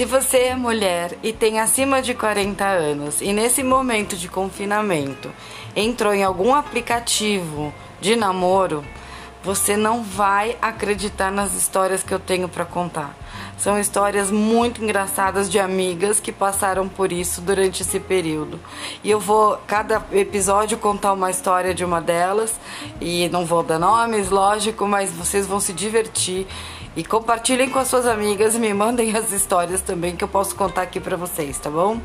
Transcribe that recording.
Se você é mulher e tem acima de 40 anos e nesse momento de confinamento entrou em algum aplicativo de namoro, você não vai acreditar nas histórias que eu tenho para contar. São histórias muito engraçadas de amigas que passaram por isso durante esse período. E eu vou, cada episódio, contar uma história de uma delas. E não vou dar nomes, lógico, mas vocês vão se divertir. E compartilhem com as suas amigas e me mandem as histórias também que eu posso contar aqui para vocês, tá bom?